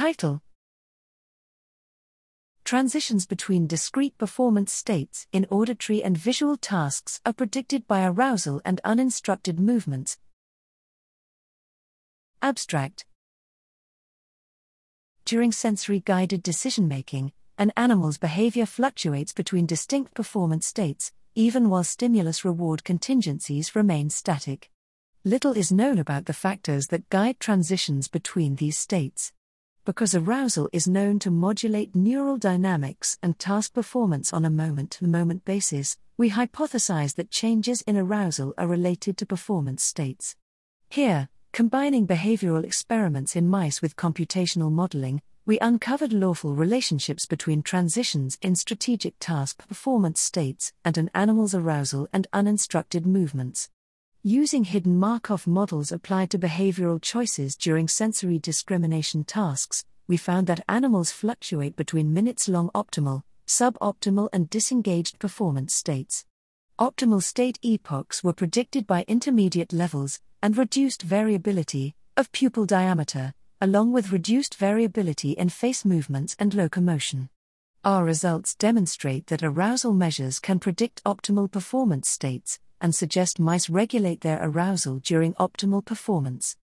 Title Transitions between discrete performance states in auditory and visual tasks are predicted by arousal and uninstructed movements. Abstract During sensory guided decision making, an animal's behavior fluctuates between distinct performance states, even while stimulus reward contingencies remain static. Little is known about the factors that guide transitions between these states. Because arousal is known to modulate neural dynamics and task performance on a moment to moment basis, we hypothesize that changes in arousal are related to performance states. Here, combining behavioral experiments in mice with computational modeling, we uncovered lawful relationships between transitions in strategic task performance states and an animal's arousal and uninstructed movements. Using hidden Markov models applied to behavioral choices during sensory discrimination tasks, we found that animals fluctuate between minutes long optimal, suboptimal, and disengaged performance states. Optimal state epochs were predicted by intermediate levels and reduced variability of pupil diameter, along with reduced variability in face movements and locomotion. Our results demonstrate that arousal measures can predict optimal performance states and suggest mice regulate their arousal during optimal performance.